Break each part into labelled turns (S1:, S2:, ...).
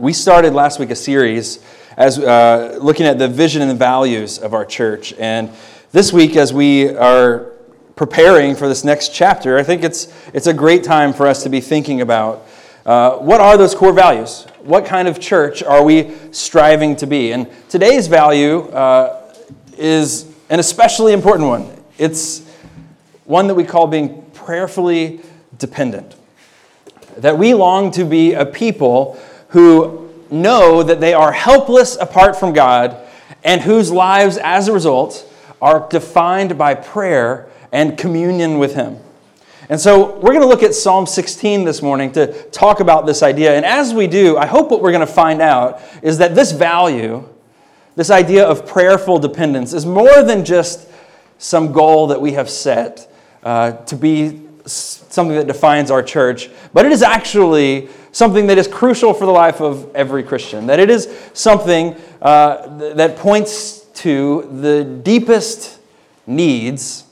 S1: we started last week a series as uh, looking at the vision and the values of our church. And this week, as we are preparing for this next chapter, I think it's, it's a great time for us to be thinking about uh, what are those core values? What kind of church are we striving to be? And today's value uh, is an especially important one. It's one that we call being prayerfully dependent. That we long to be a people who know that they are helpless apart from God and whose lives, as a result, are defined by prayer and communion with Him. And so we're going to look at Psalm 16 this morning to talk about this idea. And as we do, I hope what we're going to find out is that this value, this idea of prayerful dependence, is more than just some goal that we have set uh, to be something that defines our church, but it is actually something that is crucial for the life of every Christian. That it is something uh, that points to the deepest needs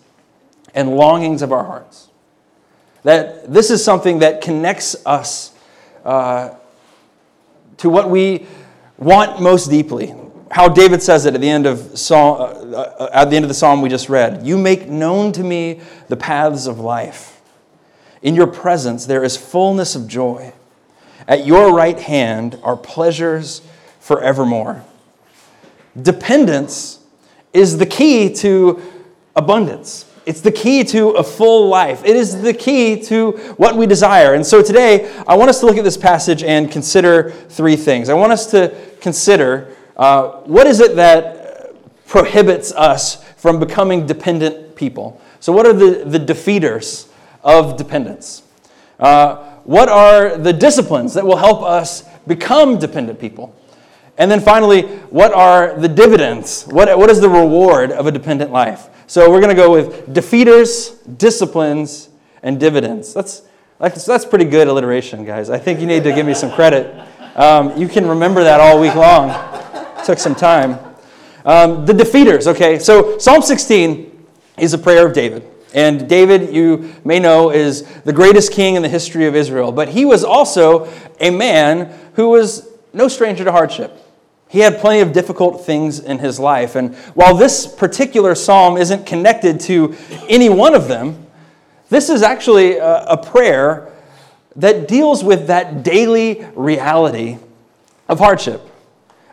S1: and longings of our hearts. That this is something that connects us uh, to what we want most deeply. How David says it at the end of Psalm, uh, uh at the end of the psalm we just read. You make known to me the paths of life. In your presence there is fullness of joy. At your right hand are pleasures forevermore. Dependence is the key to abundance. It's the key to a full life. It is the key to what we desire. And so today, I want us to look at this passage and consider three things. I want us to consider uh, what is it that prohibits us from becoming dependent people? So, what are the, the defeaters of dependence? Uh, what are the disciplines that will help us become dependent people? And then finally, what are the dividends? What, what is the reward of a dependent life? So we're going to go with defeaters, disciplines, and dividends. That's, that's, that's pretty good alliteration, guys. I think you need to give me some credit. Um, you can remember that all week long. Took some time. Um, the defeaters, okay. So Psalm 16 is a prayer of David. And David, you may know, is the greatest king in the history of Israel. But he was also a man who was no stranger to hardship. He had plenty of difficult things in his life. And while this particular psalm isn't connected to any one of them, this is actually a, a prayer that deals with that daily reality of hardship.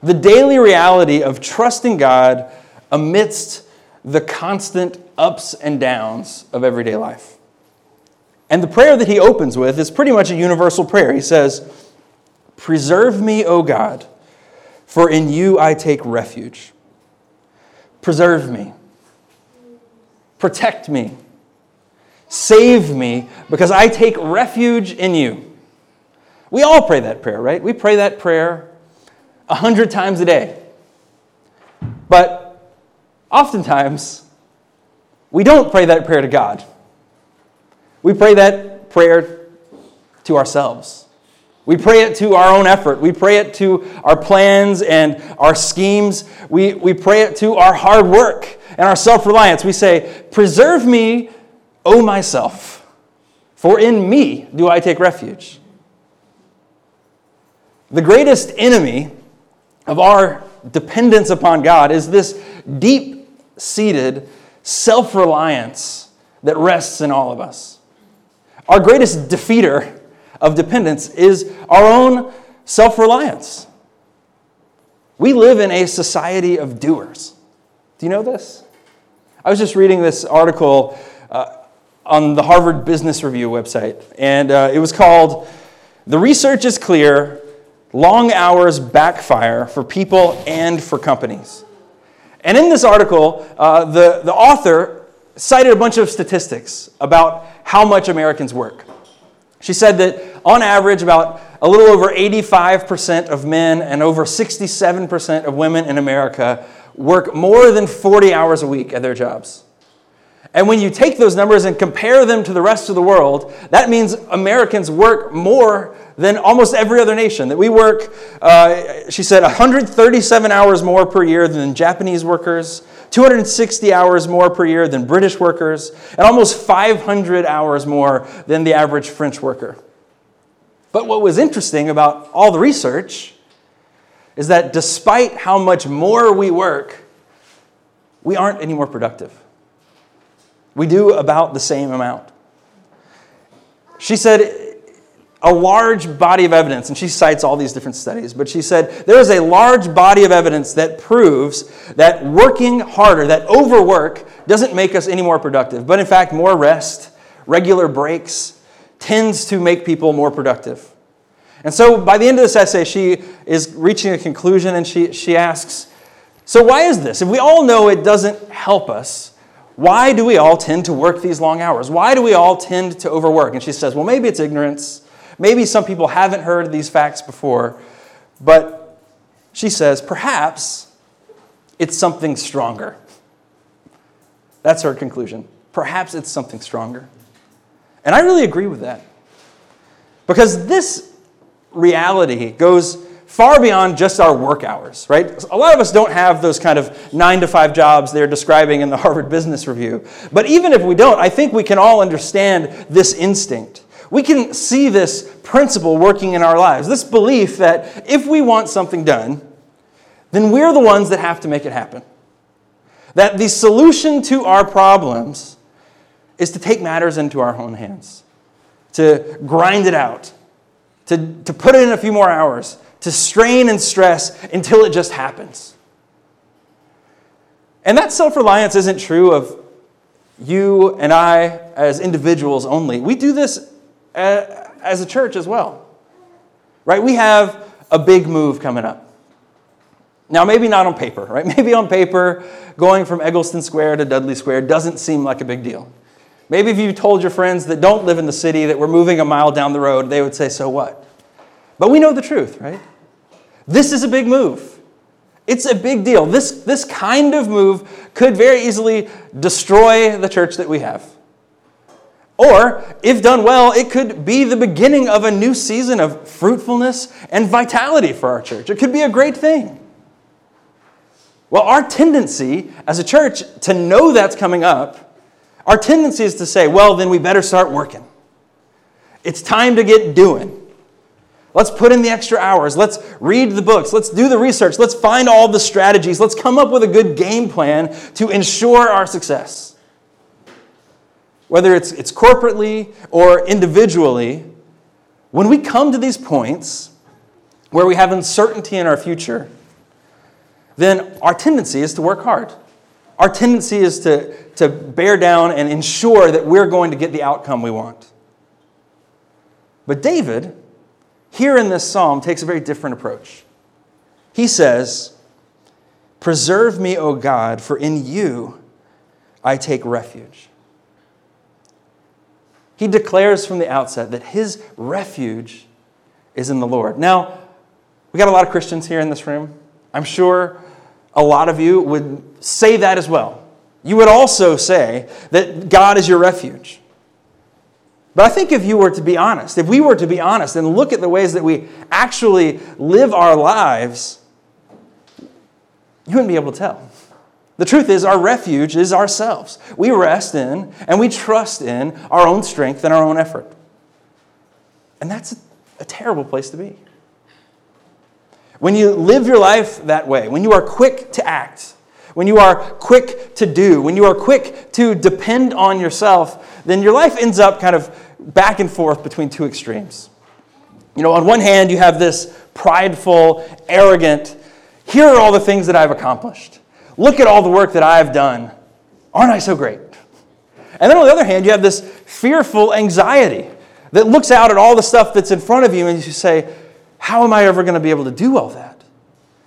S1: The daily reality of trusting God amidst the constant ups and downs of everyday life. And the prayer that he opens with is pretty much a universal prayer. He says, Preserve me, O God, for in you I take refuge. Preserve me. Protect me. Save me, because I take refuge in you. We all pray that prayer, right? We pray that prayer a hundred times a day. But oftentimes, we don't pray that prayer to God. We pray that prayer to ourselves. We pray it to our own effort. We pray it to our plans and our schemes. We, we pray it to our hard work and our self reliance. We say, Preserve me, O myself, for in me do I take refuge. The greatest enemy of our dependence upon God is this deep seated self reliance that rests in all of us. Our greatest defeater of dependence is our own self reliance. We live in a society of doers. Do you know this? I was just reading this article uh, on the Harvard Business Review website, and uh, it was called The Research is Clear Long Hours Backfire for People and for Companies. And in this article, uh, the, the author cited a bunch of statistics about how much Americans work. She said that on average, about a little over 85% of men and over 67% of women in America work more than 40 hours a week at their jobs. And when you take those numbers and compare them to the rest of the world, that means Americans work more than almost every other nation. That we work, uh, she said, 137 hours more per year than Japanese workers, 260 hours more per year than British workers, and almost 500 hours more than the average French worker. But what was interesting about all the research is that despite how much more we work, we aren't any more productive. We do about the same amount. She said, a large body of evidence, and she cites all these different studies, but she said there is a large body of evidence that proves that working harder, that overwork, doesn't make us any more productive, but in fact, more rest, regular breaks, tends to make people more productive. And so by the end of this essay, she is reaching a conclusion and she, she asks, So why is this? If we all know it doesn't help us, why do we all tend to work these long hours? Why do we all tend to overwork? And she says, Well, maybe it's ignorance. Maybe some people haven't heard these facts before, but she says, perhaps it's something stronger. That's her conclusion. Perhaps it's something stronger. And I really agree with that. Because this reality goes far beyond just our work hours, right? A lot of us don't have those kind of nine to five jobs they're describing in the Harvard Business Review. But even if we don't, I think we can all understand this instinct we can see this principle working in our lives this belief that if we want something done, then we're the ones that have to make it happen. That the solution to our problems is to take matters into our own hands, to grind it out, to, to put in a few more hours, to strain and stress until it just happens. And that self reliance isn't true of you and I as individuals only. We do this uh, as a church as well. Right? We have a big move coming up. Now, maybe not on paper, right? Maybe on paper, going from Eggleston Square to Dudley Square doesn't seem like a big deal. Maybe if you told your friends that don't live in the city that we're moving a mile down the road, they would say, So what? But we know the truth, right? This is a big move. It's a big deal. This, this kind of move could very easily destroy the church that we have. Or, if done well, it could be the beginning of a new season of fruitfulness and vitality for our church. It could be a great thing. Well, our tendency as a church to know that's coming up, our tendency is to say, well, then we better start working. It's time to get doing. Let's put in the extra hours. Let's read the books. Let's do the research. Let's find all the strategies. Let's come up with a good game plan to ensure our success whether it's, it's corporately or individually, when we come to these points where we have uncertainty in our future, then our tendency is to work hard. Our tendency is to, to bear down and ensure that we're going to get the outcome we want. But David, here in this psalm, takes a very different approach. He says, Preserve me, O God, for in you I take refuge. He declares from the outset that his refuge is in the Lord. Now, we got a lot of Christians here in this room. I'm sure a lot of you would say that as well. You would also say that God is your refuge. But I think if you were to be honest, if we were to be honest and look at the ways that we actually live our lives, you wouldn't be able to tell. The truth is, our refuge is ourselves. We rest in and we trust in our own strength and our own effort. And that's a, terrible place to be. When you live your life that way, when you are quick to act, when you are quick to do, when you are quick to depend on yourself, then your life ends up kind of back and forth between two extremes. You know, on one hand, you have this prideful, arrogant, here are all the things that I've accomplished. Look at all the work that I've done. Aren't I so great? And then on the other hand, you have this fearful anxiety that looks out at all the stuff that's in front of you and you say, How am I ever going to be able to do all that?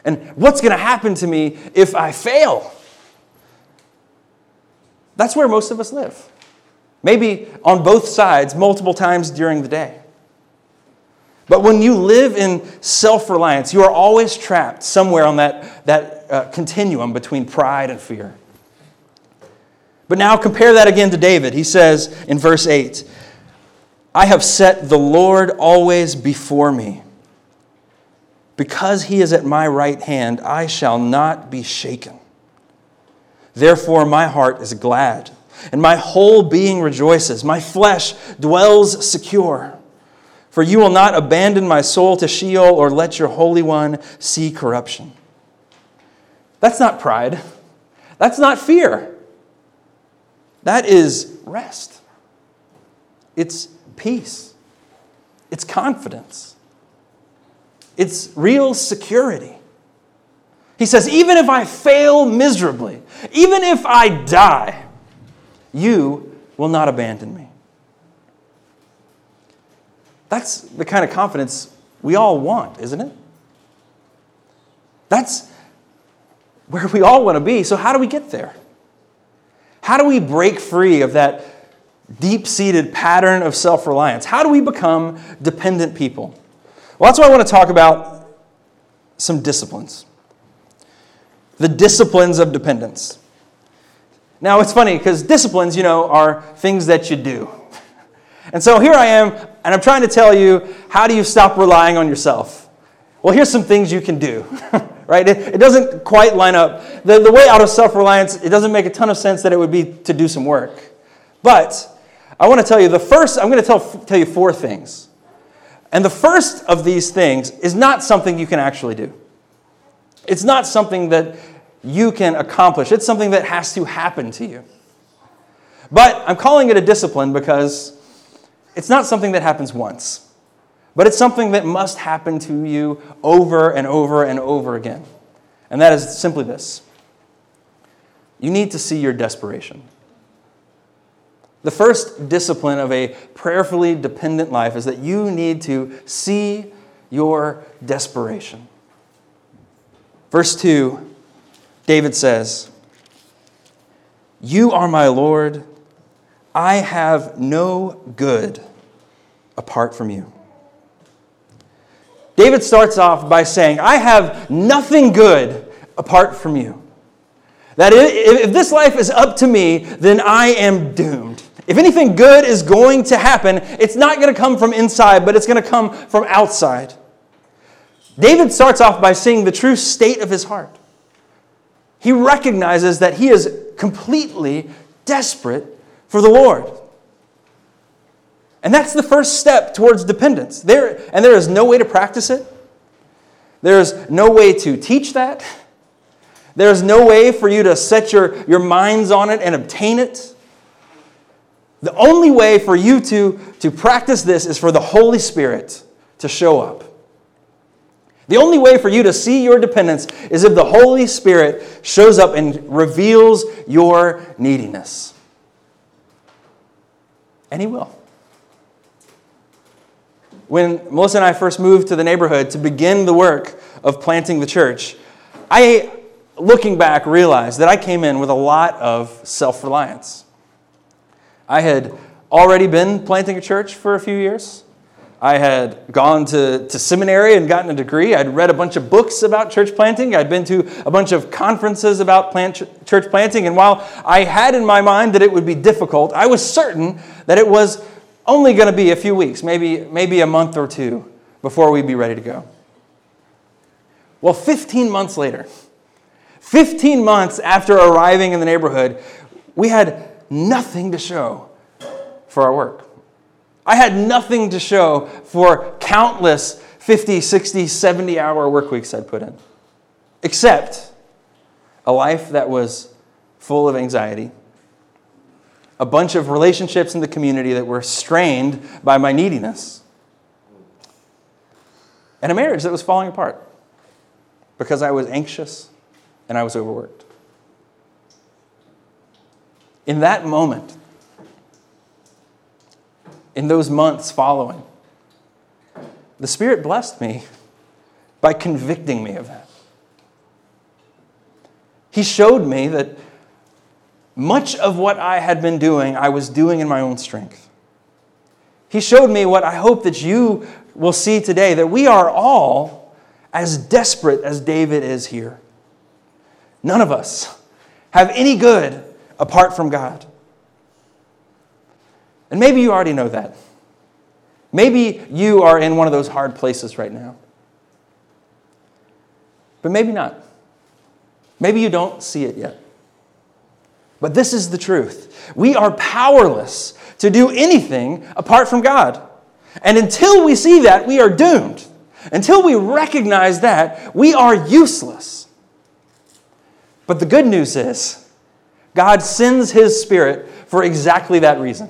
S1: And what's going to happen to me if I fail? That's where most of us live. Maybe on both sides, multiple times during the day. But when you live in self reliance, you are always trapped somewhere on that, that uh, continuum between pride and fear. But now compare that again to David. He says in verse 8, I have set the Lord always before me. Because he is at my right hand, I shall not be shaken. Therefore, my heart is glad, and my whole being rejoices. My flesh dwells secure. For you will not abandon my soul to Sheol or let your Holy One see corruption. That's not pride. That's not fear. That is rest. It's peace. It's confidence. It's real security. He says, even if I fail miserably, even if I die, you will not abandon me. That's the kind of confidence we all want, isn't it? That's where we all want to be. So, how do we get there? How do we break free of that deep seated pattern of self reliance? How do we become dependent people? Well, that's why I want to talk about some disciplines. The disciplines of dependence. Now, it's funny because disciplines, you know, are things that you do. And so here I am, and I'm trying to tell you how do you stop relying on yourself? Well, here's some things you can do, right? It, it, doesn't quite line up. The, the way out of self reliance, it doesn't make a ton of sense that it would be to do some work. But I want to tell you the first, I'm going to tell, tell you four things. And the first of these things is not something you can actually do. It's not something that you can accomplish, it's something that has to happen to you. But I'm calling it a discipline because it's not something that happens once, but it's something that must happen to you over and over and over again. And that is simply this you need to see your desperation. The first discipline of a prayerfully dependent life is that you need to see your desperation. Verse 2, David says, You are my Lord. I have no good apart from you. David starts off by saying, I have nothing good apart from you. That if this life is up to me, then I am doomed. If anything good is going to happen, it's not going to come from inside, but it's going to come from outside. David starts off by seeing the true state of his heart. He recognizes that he is completely desperate for the Lord. And that's the first step towards dependence. There, and there is no way to practice it. There's no way to teach that. There's no way for you to set your, your minds on it and obtain it. The only way for you to, to practice this is for the Holy Spirit to show up. The only way for you to see your dependence is if the Holy Spirit shows up and reveals your neediness. And He will. When Melissa and I first moved to the neighborhood to begin the work of planting the church, I, looking back, realized that I came in with a lot of self reliance. I had already been planting a church for a few years. I had gone to, to seminary and gotten a degree. I'd read a bunch of books about church planting. I'd been to a bunch of conferences about plant, church planting. And while I had in my mind that it would be difficult, I was certain that it was only going to be a few weeks, maybe, maybe a month or two before we'd be ready to go. Well, 15 months later, 15 months after arriving in the neighborhood, we had nothing to show for our work. I had nothing to show for countless 50, 60, 70 hour work weeks I'd put in, except a life that was full of anxiety, a bunch of relationships in the community that were strained by my neediness, and a marriage that was falling apart because I was anxious and I was overworked. In that moment, in those months following. The Spirit blessed me by convicting me of that. He showed me that much of what I had been doing, I was doing in my own strength. He showed me what I hope that you will see today that we are all as desperate as David is here. None of us have any good apart from God. And maybe you already know that. Maybe you are in one of those hard places right now. But maybe not. Maybe you don't see it yet. But this is the truth. We are powerless to do anything apart from God. And until we see that, we are doomed. Until we recognize that, we are useless. But the good news is, God sends His Spirit for exactly that reason.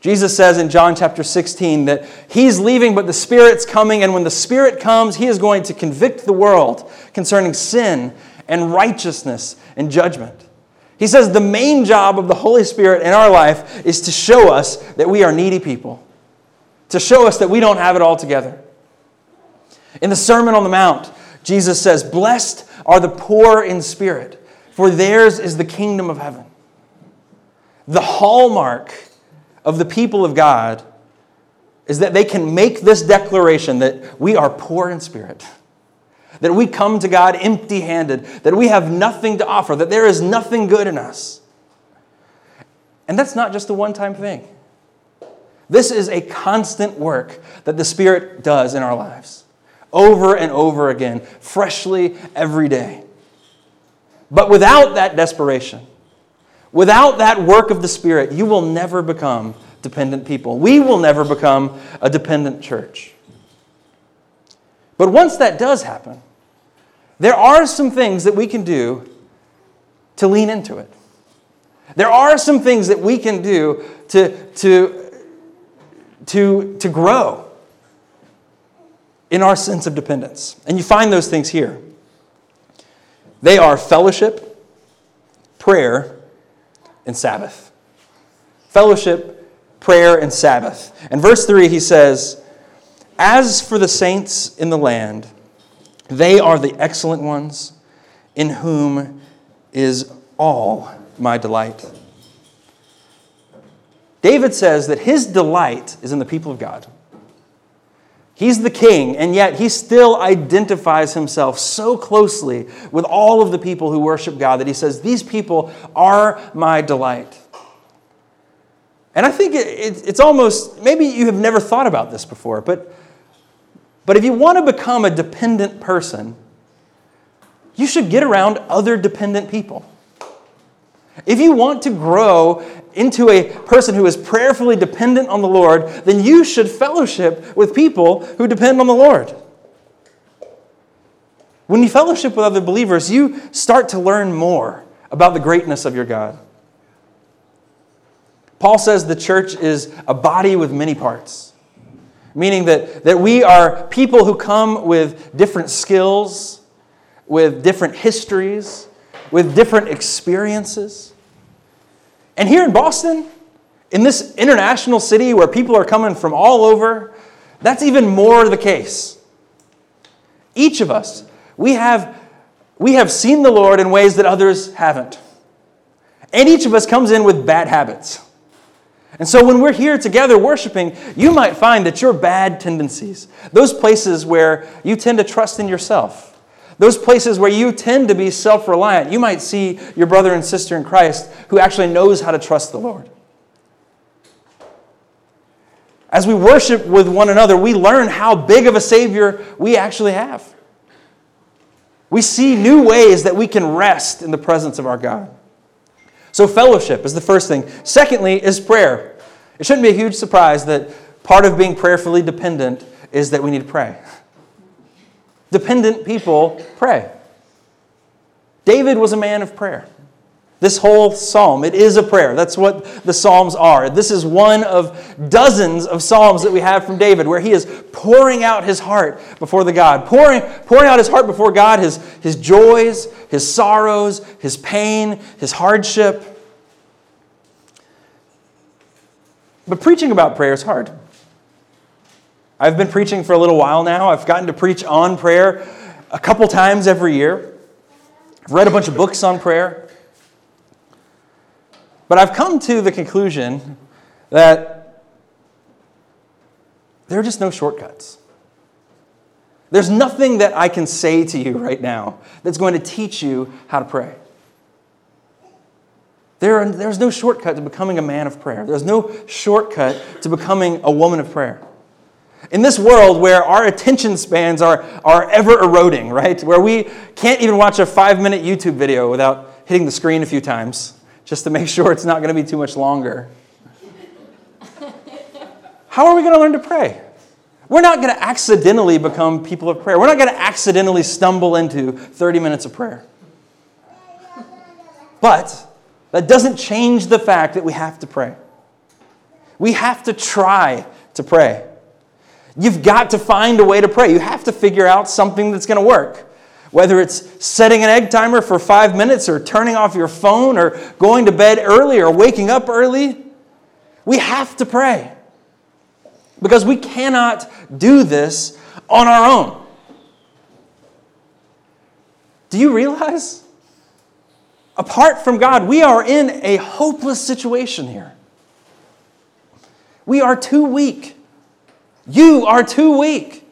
S1: Jesus says in John chapter 16 that He's leaving, but the Spirit's coming, and when the Spirit comes, He is going to convict the world concerning sin and righteousness and judgment. He says the main job of the Holy Spirit in our life is to show us that we are needy people, to show us that we don't have it all together. In the Sermon on the Mount, Jesus says, Blessed are the poor in spirit, for theirs is the kingdom of heaven. The hallmark of the people of God is that they can make this declaration that we are poor in spirit that we come to God empty handed, that we have nothing to offer, that there is nothing good in us. And that's not just a one time thing. This is a constant work that the Spirit does in our lives, over and over again, freshly every day. But without that desperation, without that work of the Spirit, you will never become dependent people. We will never become a dependent church. But once that does happen, there are some things that we can do to lean into it. There are some things that we can do to, to, to, to grow in our sense of dependence. And you find those things here. They are fellowship, prayer, and Sabbath. Fellowship, prayer, and Sabbath. And verse 3, he says, As for the saints in the land, they are the excellent ones in whom is all my delight. David says that his delight is in the people of God. He's the king, and yet he still identifies himself so closely with all of the people who worship God that he says, These people are my delight. And I think it's almost, maybe you have never thought about this before, but but if you want to become a dependent person, you should get around other dependent people. If you want to grow into a person who is prayerfully dependent on the Lord, then you should fellowship with people who depend on the Lord. When you fellowship with other believers, you start to learn more about the greatness of your God. Paul says the church is a body with many parts meaning that, that we are people who come with different skills, with different histories, with different experiences. And here in Boston, in this international city where people are coming from all over, that's even more the case. Each of us, we have, we have seen the Lord in ways that others haven't. And each of us comes in with bad habits. And so when we're here together worshiping, you might find that your bad tendencies, those places where you tend to trust in yourself, those places where you tend to be self reliant, you might see your brother and sister in Christ who actually knows how to trust the Lord. As we worship with one another, we learn how big of a Savior we actually have. We see new ways that we can rest in the presence of our God. So, fellowship is the first thing. Secondly, is prayer. It shouldn't be a huge surprise that part of being prayerfully dependent is that we need to pray. Dependent people pray. David was a man of prayer. This whole psalm, it is a prayer. That's what the psalms are. This is one of dozens of psalms that we have from David where he is pouring out his heart before the God, pouring, pouring out his heart before God, his, his joys, his sorrows, his pain, his hardship. But preaching about prayer is hard. I've been preaching for a little while now. I've gotten to preach on prayer a couple times every year. I've read a bunch of books on prayer. But I've come to the conclusion that there are just no shortcuts. There's nothing that I can say to you right now that's going to teach you how to pray. There are, there's no shortcut to becoming a man of prayer. There's no shortcut to becoming a woman of prayer. In this world where our attention spans are, are ever eroding, right? Where we can't even watch a five minute YouTube video without hitting the screen a few times just to make sure it's not going to be too much longer. How are we going to learn to pray? We're not going to accidentally become people of prayer. We're not going to accidentally stumble into 30 minutes of prayer. But that doesn't change the fact that we have to pray. We have to try to pray. You've got to find a way to pray. You have to figure out something that's going to work. Whether it's setting an egg timer for five minutes or turning off your phone or going to bed early or waking up early, we have to pray. Because we cannot do this on our own. Do you realize? Apart from God, we are in a hopeless situation here. We are too weak. You are too weak.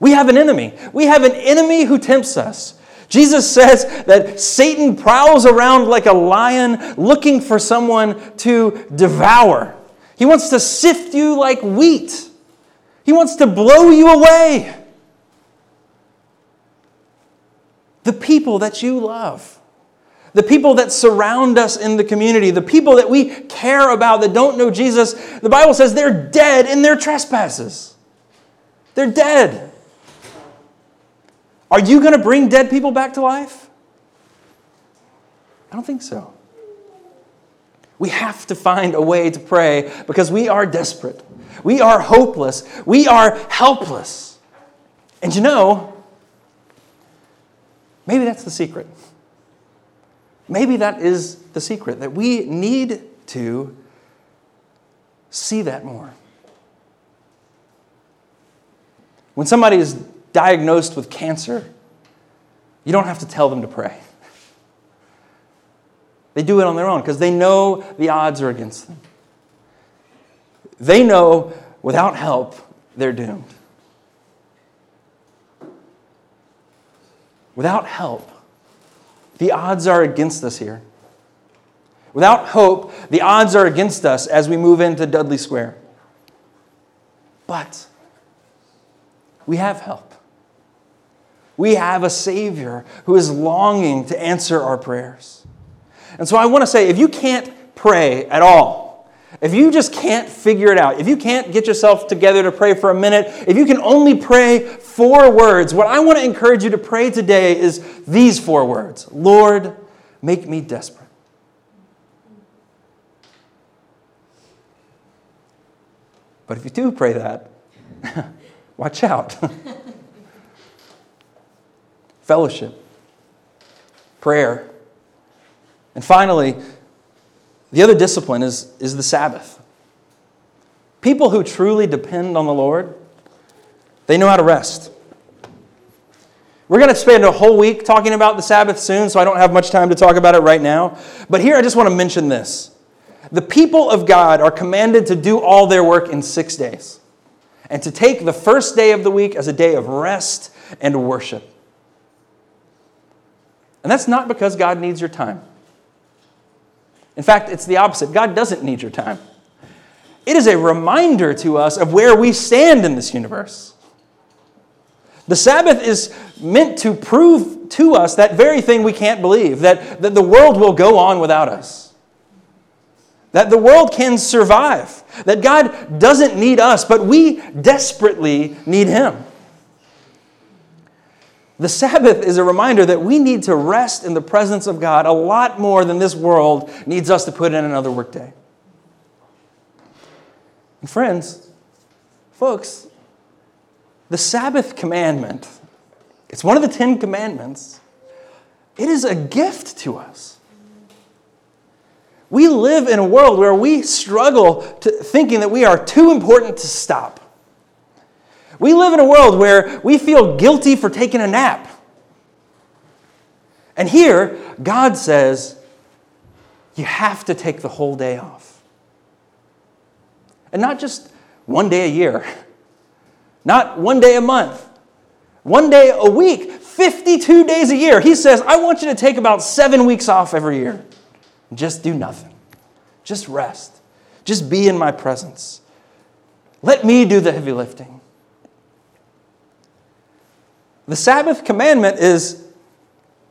S1: We have an enemy. We have an enemy who tempts us. Jesus says that Satan prowls around like a lion looking for someone to devour. He wants to sift you like wheat, he wants to blow you away. The people that you love, the people that surround us in the community, the people that we care about that don't know Jesus, the Bible says they're dead in their trespasses. They're dead. Are you going to bring dead people back to life? I don't think so. We have to find a way to pray because we are desperate. We are hopeless. We are helpless. And you know, maybe that's the secret. Maybe that is the secret that we need to see that more. When somebody is diagnosed with cancer, you don't have to tell them to pray. They do it on their own because they know the odds are against them. They know without help, they're doomed. Without help, the odds are against us here. Without hope, the odds are against us as we move into Dudley Square. But we have help. We have a Savior who is longing to answer our prayers. And so I want to say if you can't pray at all, if you just can't figure it out, if you can't get yourself together to pray for a minute, if you can only pray four words, what I want to encourage you to pray today is these four words Lord, make me desperate. But if you do pray that, watch out. Fellowship, prayer, and finally, the other discipline is, is the Sabbath. People who truly depend on the Lord, they know how to rest. We're going to spend a whole week talking about the Sabbath soon, so I don't have much time to talk about it right now. But here I just want to mention this. The people of God are commanded to do all their work in six days and to take the first day of the week as a day of rest and worship. And that's not because God needs your time. In fact, it's the opposite. God doesn't need your time. It is a reminder to us of where we stand in this universe. The Sabbath is meant to prove to us that very thing we can't believe that, that the world will go on without us, that the world can survive, that God doesn't need us, but we desperately need Him. The Sabbath is a reminder that we need to rest in the presence of God a lot more than this world needs us to put in another workday. And friends, folks, the Sabbath commandment, it's one of the Ten Commandments. It is a gift to us. We live in a world where we struggle to thinking that we are too important to stop. We live in a world where we feel guilty for taking a nap. And here, God says, you have to take the whole day off. And not just one day a year, not one day a month, one day a week, 52 days a year. He says, I want you to take about seven weeks off every year. Just do nothing, just rest, just be in my presence. Let me do the heavy lifting. The Sabbath commandment is,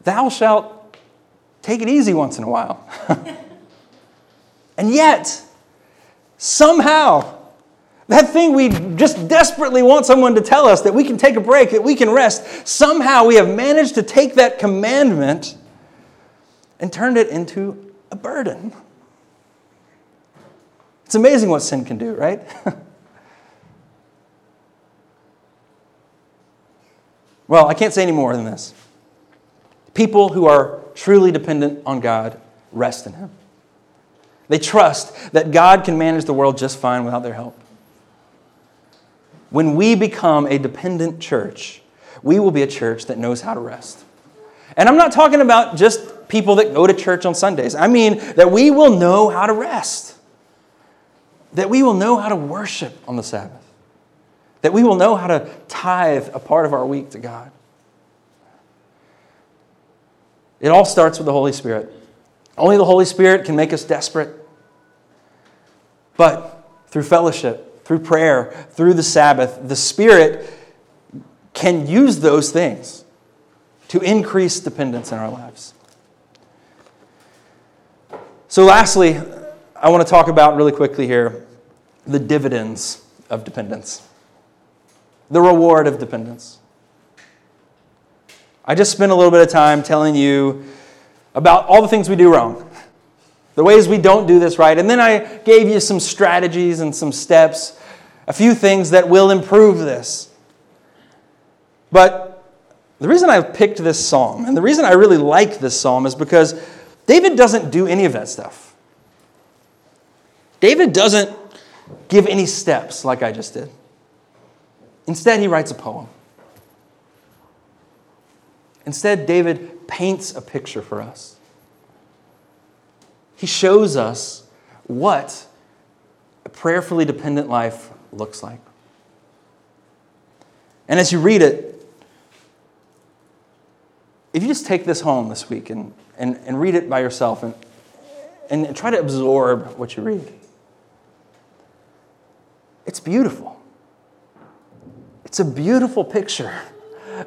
S1: Thou shalt take it easy once in a while. and yet, somehow, That thing we just desperately want someone to tell us that we can take a break, that we can rest. Somehow we have managed to take that commandment and turned it into a burden. It's amazing what sin can do, right? well, I can't say any more than this. People who are truly dependent on God rest in Him. They trust that God can manage the world just fine without their help. When we become a dependent church, we will be a church that knows how to rest. And I'm not talking about just people that go to church on Sundays. I mean that we will know how to rest, that we will know how to worship on the Sabbath, that we will know how to tithe a part of our week to God. It all starts with the Holy Spirit. Only the Holy Spirit can make us desperate. But through fellowship, through prayer, through the Sabbath, the Spirit can use those things to increase dependence in our lives. So, lastly, I want to talk about really quickly here the dividends of dependence, the reward of dependence. I just spent a little bit of time telling you about all the things we do wrong, the ways we don't do this right, and then I gave you some strategies and some steps, a few things that will improve this. But the reason I picked this psalm, and the reason I really like this psalm, is because David doesn't do any of that stuff. David doesn't give any steps like I just did. Instead, he writes a poem. Instead, David paints a picture for us. He shows us what a prayerfully dependent life looks like. And as you read it, if you just take this home this week and, and, and read it by yourself and, and try to absorb what you read, it's beautiful. It's a beautiful picture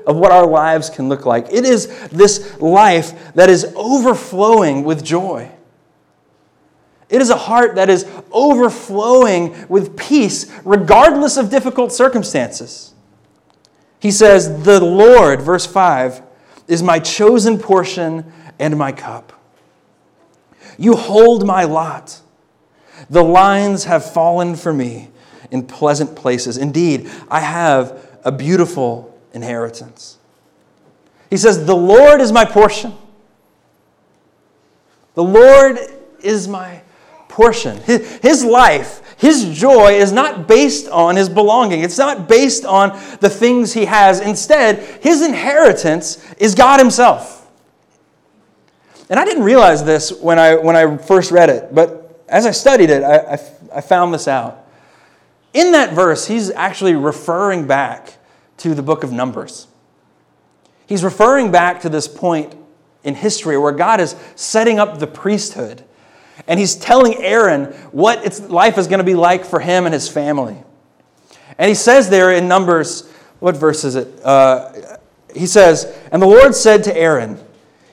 S1: of what our lives can look like. It is this life that is overflowing with joy. It is a heart that is overflowing with peace, regardless of difficult circumstances. He says, The Lord, verse 5, is my chosen portion and my cup. You hold my lot. The lines have fallen for me in pleasant places. Indeed, I have a beautiful inheritance. He says, The Lord is my portion. The Lord is my portion. His life, his joy is not based on his belonging. It's not based on the things he has. Instead, his inheritance is God himself. And I didn't realize this when I, when I first read it, but as I studied it, I, I, I found this out. In that verse, he's actually referring back to the book of Numbers. He's referring back to this point in history where God is setting up the priesthood. And he's telling Aaron what its life is going to be like for him and his family. And he says there in Numbers, what verse is it? Uh, he says, And the Lord said to Aaron,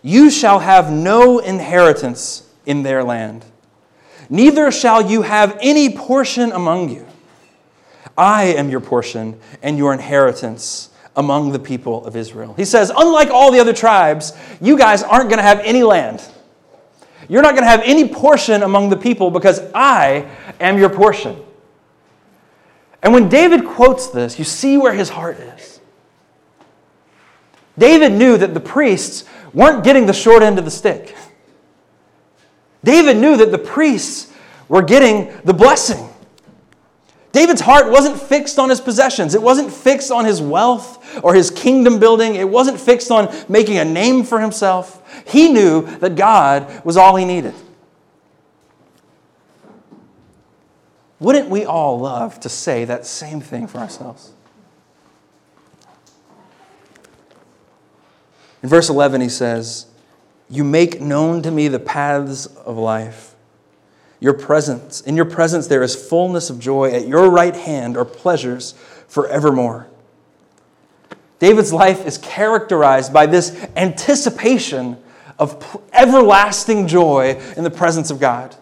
S1: You shall have no inheritance in their land, neither shall you have any portion among you. I am your portion and your inheritance among the people of Israel. He says, unlike all the other tribes, you guys aren't going to have any land. You're not going to have any portion among the people because I am your portion. And when David quotes this, you see where his heart is. David knew that the priests weren't getting the short end of the stick. David knew that the priests were getting the blessing. David's heart wasn't fixed on his possessions. It wasn't fixed on his wealth or his kingdom building. It wasn't fixed on making a name for himself. He knew that God was all he needed. Wouldn't we all love to say that same thing for ourselves? In verse 11, he says, You make known to me the paths of life your presence. In your presence there is fullness of joy. At your right hand are pleasures forevermore. David's life is characterized by this anticipation of everlasting joy in the presence of God.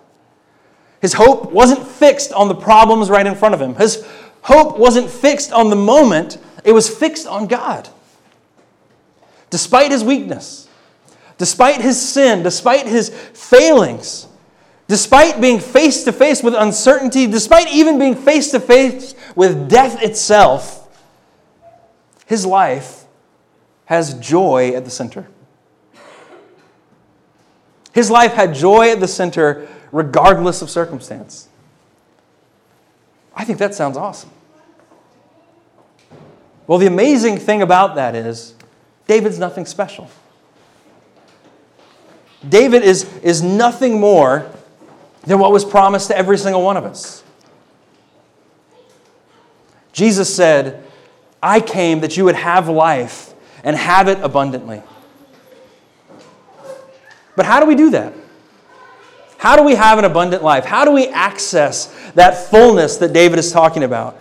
S1: His hope wasn't fixed on the problems right in front of him. His hope wasn't fixed on the moment, it was fixed on God. Despite his weakness, despite his sin, despite his failings, despite being face to face with uncertainty, despite even being face to face with death itself, his life has joy at the center. His life had joy at the center regardless of circumstance. I think that sounds awesome. Well, the amazing thing about that is David's nothing special. David is, is nothing more than what was promised to every single one of us. Jesus said, I came that you would have life and have it abundantly. But how do we do that? How do we have an abundant life? How do we access that fullness that David is talking about?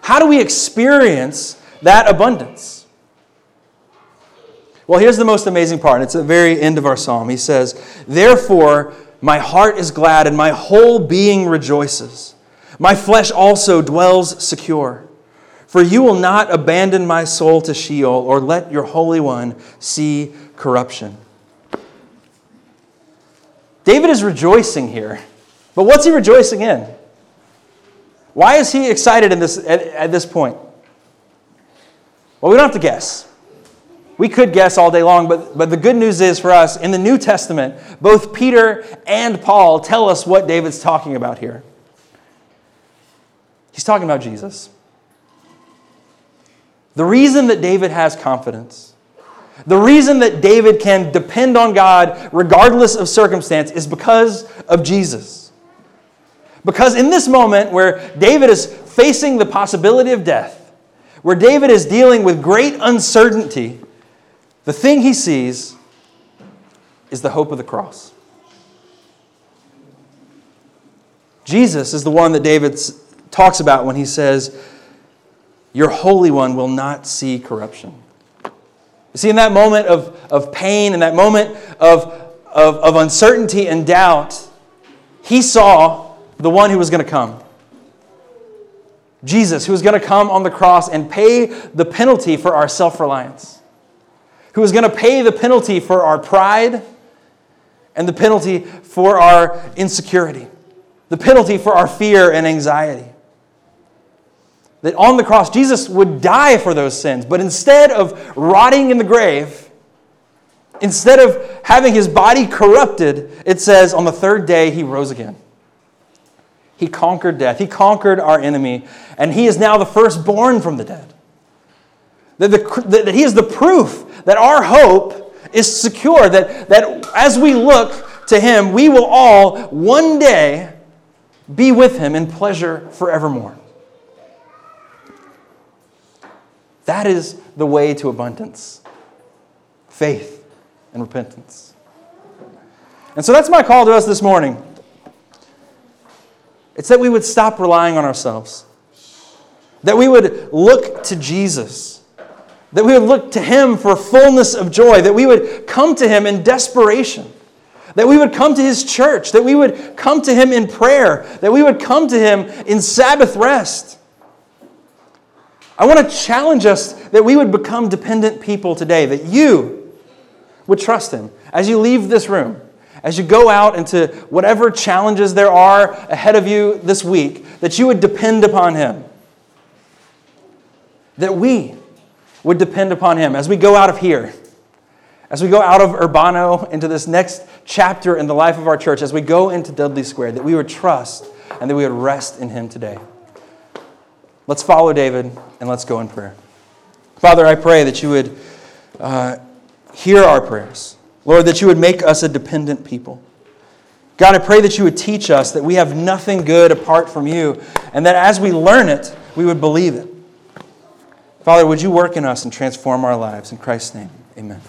S1: How do we experience that abundance? Well, here's the most amazing part. It's at the very end of our psalm. He says, Therefore, my heart is glad and my whole being rejoices. My flesh also dwells secure. For you will not abandon my soul to Sheol or let your Holy One see corruption. David is rejoicing here. But what's he rejoicing in? Why is he excited in this, at, at this point? Well, we don't have to guess. We could guess all day long, but, but the good news is for us, in the New Testament, both Peter and Paul tell us what David's talking about here. He's talking about Jesus. The reason that David has confidence the reason that David can depend on God regardless of circumstance is because of Jesus. Because in this moment where David is facing the possibility of death, where David is dealing with great uncertainty, the thing he sees is the hope of the cross. Jesus is the one that David talks about when he says, Your Holy One will not see corruption. You see, in that moment of, of pain, in that moment of, of, of uncertainty and doubt, he saw the one who was going to come. Jesus, who was going to come on the cross and pay the penalty for our self reliance, who was going to pay the penalty for our pride and the penalty for our insecurity, the penalty for our fear and anxiety that on the cross, Jesus would die for those sins. But instead of rotting in the grave, instead of having his body corrupted, it says on the third day he rose again. He conquered death, he conquered our enemy, and he is now the firstborn from the dead. That, the, that he is the proof that our hope is secure, that, that as we look to him, we will all one day be with him in pleasure forevermore. That is the way to abundance faith and repentance. And so that's my call to us this morning. It's that we would stop relying on ourselves, that we would look to Jesus, that we would look to Him for fullness of joy, that we would come to Him in desperation, that we would come to His church, that we would come to Him in prayer, that we would come to Him in Sabbath rest. I want to challenge us that we would become dependent people today, that you would trust Him as you leave this room, as you go out into whatever challenges there are ahead of you this week, that you would depend upon Him. That we would depend upon Him as we go out of here, as we go out of Urbano into this next chapter in the life of our church, as we go into Dudley Square, that we would trust and that we would rest in Him today. Let's follow David and let's go in prayer. Father, I pray that you would uh, hear our prayers. Lord, that you would make us a dependent people. God, I pray that you would teach us that we have nothing good apart from you, and that as we learn it, we would believe it. Father, would you work in us and transform our lives? In Christ's name, amen.